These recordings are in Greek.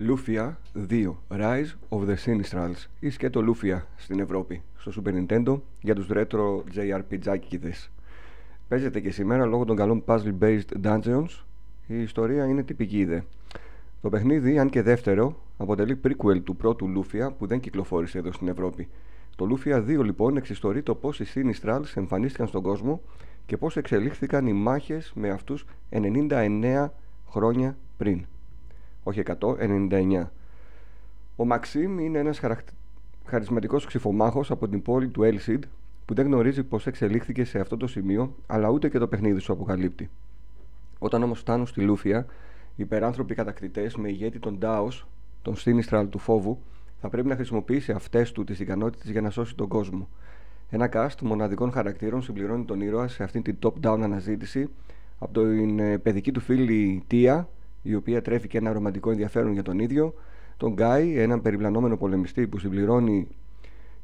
Lufia 2 Rise of the Sinistrals ή σκέτο Lufia στην Ευρώπη στο Super Nintendo για τους retro JRPG-κηδες. Παίζεται και σήμερα λόγω των καλών puzzle-based dungeons η ιστορία είναι τυπική είδε. Το παιχνίδι, αν και δεύτερο, αποτελεί prequel του πρώτου Lufia που δεν κυκλοφόρησε εδώ στην Ευρώπη. Το Lufia 2 λοιπόν εξιστορεί το πώς οι Sinistrals εμφανίστηκαν στον κόσμο και πώς εξελίχθηκαν οι μάχες με αυτούς 99 χρόνια πριν όχι 100, 99. Ο Μαξίμ είναι ένας χαρακ... χαρισματικός ξυφομάχος από την πόλη του Έλσιντ που δεν γνωρίζει πώς εξελίχθηκε σε αυτό το σημείο αλλά ούτε και το παιχνίδι σου αποκαλύπτει. Όταν όμως φτάνουν στη Λούφια, οι υπεράνθρωποι κατακτητές με ηγέτη τον Ντάος, τον Σίνιστραλ του φόβου, θα πρέπει να χρησιμοποιήσει αυτές του τις ικανότητες για να σώσει τον κόσμο. Ένα cast μοναδικών χαρακτήρων συμπληρώνει τον ήρωα σε αυτήν την top-down αναζήτηση από την ε, παιδική του φίλη Τία η οποία τρέφει και ένα ρομαντικό ενδιαφέρον για τον ίδιο, τον Γκάι, έναν περιπλανόμενο πολεμιστή που συμπληρώνει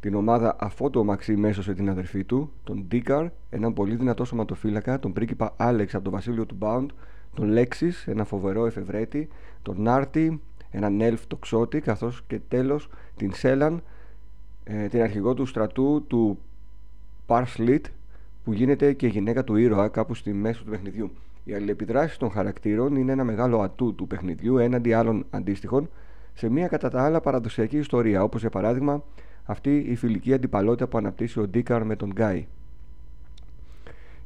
την ομάδα αφότου ο Μαξίμ έσωσε την αδερφή του, τον Ντίκαρ, έναν πολύ δυνατό σωματοφύλακα, τον πρίγκιπα Άλεξ από το βασίλειο του Μπάουντ, τον Λέξης, ένα φοβερό εφευρέτη, τον Άρτι, έναν elf τοξότη, καθώς και τέλος την Σέλαν, ε, την αρχηγό του στρατού του Παρσλίτ, που γίνεται και γυναίκα του ήρωα κάπου στη μέση του παιχνιδιού. Οι αλληλεπιδράσεις των χαρακτήρων είναι ένα μεγάλο ατού του παιχνιδιού έναντι άλλων αντίστοιχων σε μια κατά τα άλλα παραδοσιακή ιστορία, όπως για παράδειγμα αυτή η φιλική αντιπαλότητα που αναπτύσσει ο Ντίκαρ με τον Γκάι.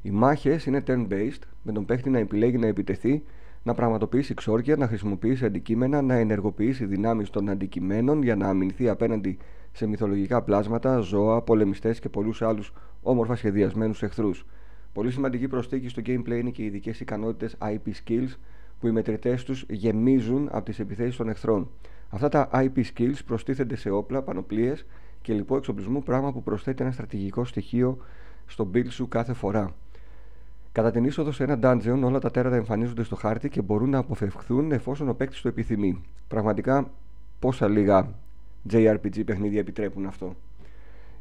Οι μάχες είναι turn-based, με τον παίχτη να επιλέγει να επιτεθεί, να πραγματοποιήσει ξόρκια, να χρησιμοποιήσει αντικείμενα, να ενεργοποιήσει δυνάμεις των αντικειμένων για να αμυνθεί απέναντι σε μυθολογικά πλάσματα, ζώα, πολεμιστές και πολλούς άλλους όμορφα σχεδιασμένους εχθρούς. Πολύ σημαντική προσθήκη στο gameplay είναι και οι ειδικές ικανότητες IP skills που οι μετρητές τους γεμίζουν από τις επιθέσεις των εχθρών. Αυτά τα IP skills προστίθενται σε όπλα, πανοπλίες και λοιπό εξοπλισμού, πράγμα που προσθέτει ένα στρατηγικό στοιχείο στο build σου κάθε φορά. Κατά την είσοδο σε ένα dungeon, όλα τα τέρατα εμφανίζονται στο χάρτη και μπορούν να αποφευχθούν εφόσον ο παίκτης το επιθυμεί. Πραγματικά, πόσα λίγα JRPG παιχνίδια επιτρέπουν αυτό.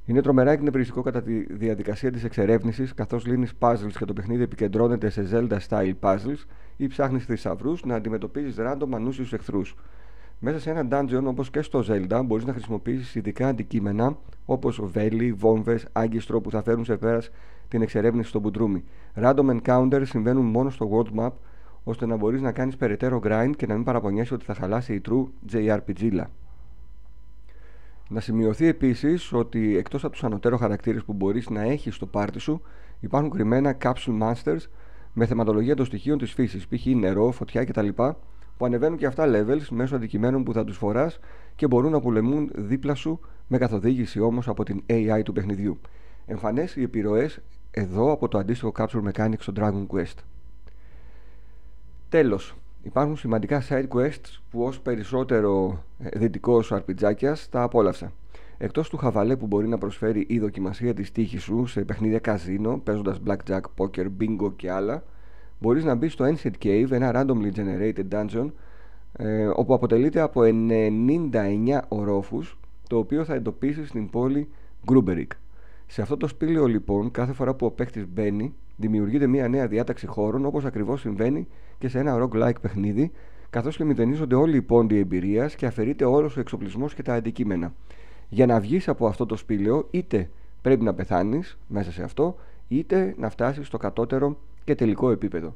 Είναι τρομερά εκνευριστικό κατά τη διαδικασία της εξερεύνησης, καθώς λύνεις puzzles και το παιχνίδι επικεντρώνεται σε Zelda style puzzles ή ψάχνεις θησαυρούς να αντιμετωπίζεις random ανούσιους εχθρούς. Μέσα σε ένα dungeon όπως και στο Zelda μπορείς να χρησιμοποιήσεις ειδικά αντικείμενα όπως βέλη, βόμβες, άγκιστρο που θα φέρουν σε πέρας την εξερεύνηση στο μπουντρούμι. Random encounters συμβαίνουν μόνο στο world map ώστε να μπορείς να κάνεις περαιτέρω grind και να μην παραπονιέσαι ότι θα χαλάσει η true JRPG. Να σημειωθεί επίσης ότι εκτός από τους ανωτέρω χαρακτήρες που μπορείς να έχεις στο πάρτι σου, υπάρχουν κρυμμένα capsule masters με θεματολογία των στοιχείων της φύσης, π.χ. νερό, φωτιά κτλ. Που ανεβαίνουν και αυτά levels μέσω αντικειμένων που θα τους φοράς και μπορούν να πολεμούν δίπλα σου με καθοδήγηση όμως από την AI του παιχνιδιού. Εμφανές οι επιρροές εδώ από το αντίστοιχο capsule mechanics στο Dragon Quest. Τέλος, Υπάρχουν σημαντικά side quests που ως περισσότερο ε, δυτικός αρπιτζάκιας τα απόλαυσα. Εκτός του χαβαλέ που μπορεί να προσφέρει η δοκιμασία της τύχης σου σε παιχνίδια καζίνο, παίζοντας blackjack, poker, bingo και άλλα, μπορείς να μπεις στο Ancient Cave, ένα randomly generated dungeon, ε, όπου αποτελείται από 99 ορόφους, το οποίο θα εντοπίσεις στην πόλη Γκρούμπερικ. Σε αυτό το σπήλαιο λοιπόν, κάθε φορά που ο παίκτης μπαίνει, δημιουργείται μια νέα διάταξη χώρων όπως ακριβώς συμβαίνει και σε ένα roguelike παιχνίδι, καθώς και μηδενίζονται όλοι οι πόντοι εμπειρίας και αφαιρείται όλο ο εξοπλισμός και τα αντικείμενα. Για να βγεις από αυτό το σπήλαιο, είτε πρέπει να πεθάνεις μέσα σε αυτό, είτε να φτάσεις στο κατώτερο και τελικό επίπεδο.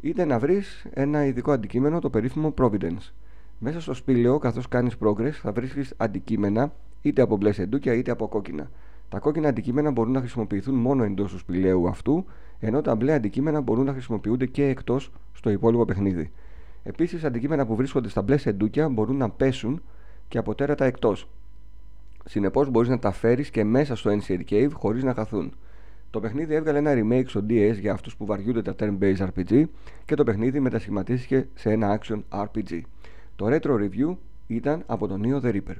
Είτε να βρεις ένα ειδικό αντικείμενο, το περίφημο Providence. Μέσα στο σπήλαιο, καθώς κάνεις progress, θα βρίσκεις αντικείμενα είτε από μπλε σεντούκια είτε από κόκκινα. Τα κόκκινα αντικείμενα μπορούν να χρησιμοποιηθούν μόνο εντός του σπηλαίου αυτού, ενώ τα μπλε αντικείμενα μπορούν να χρησιμοποιούνται και εκτός στο υπόλοιπο παιχνίδι. Επίσης, αντικείμενα που βρίσκονται στα μπλε σεντούκια μπορούν να πέσουν και από τέρατα εκτός. Συνεπώς, μπορείς να τα φέρεις και μέσα στο NCR Cave χωρίς να χαθούν. Το παιχνίδι έβγαλε ένα remake στο DS για αυτούς που βαριούνται τα turn-based RPG και το παιχνίδι μετασχηματίστηκε σε ένα action RPG. Το retro review ήταν από τον Neo The Reaper.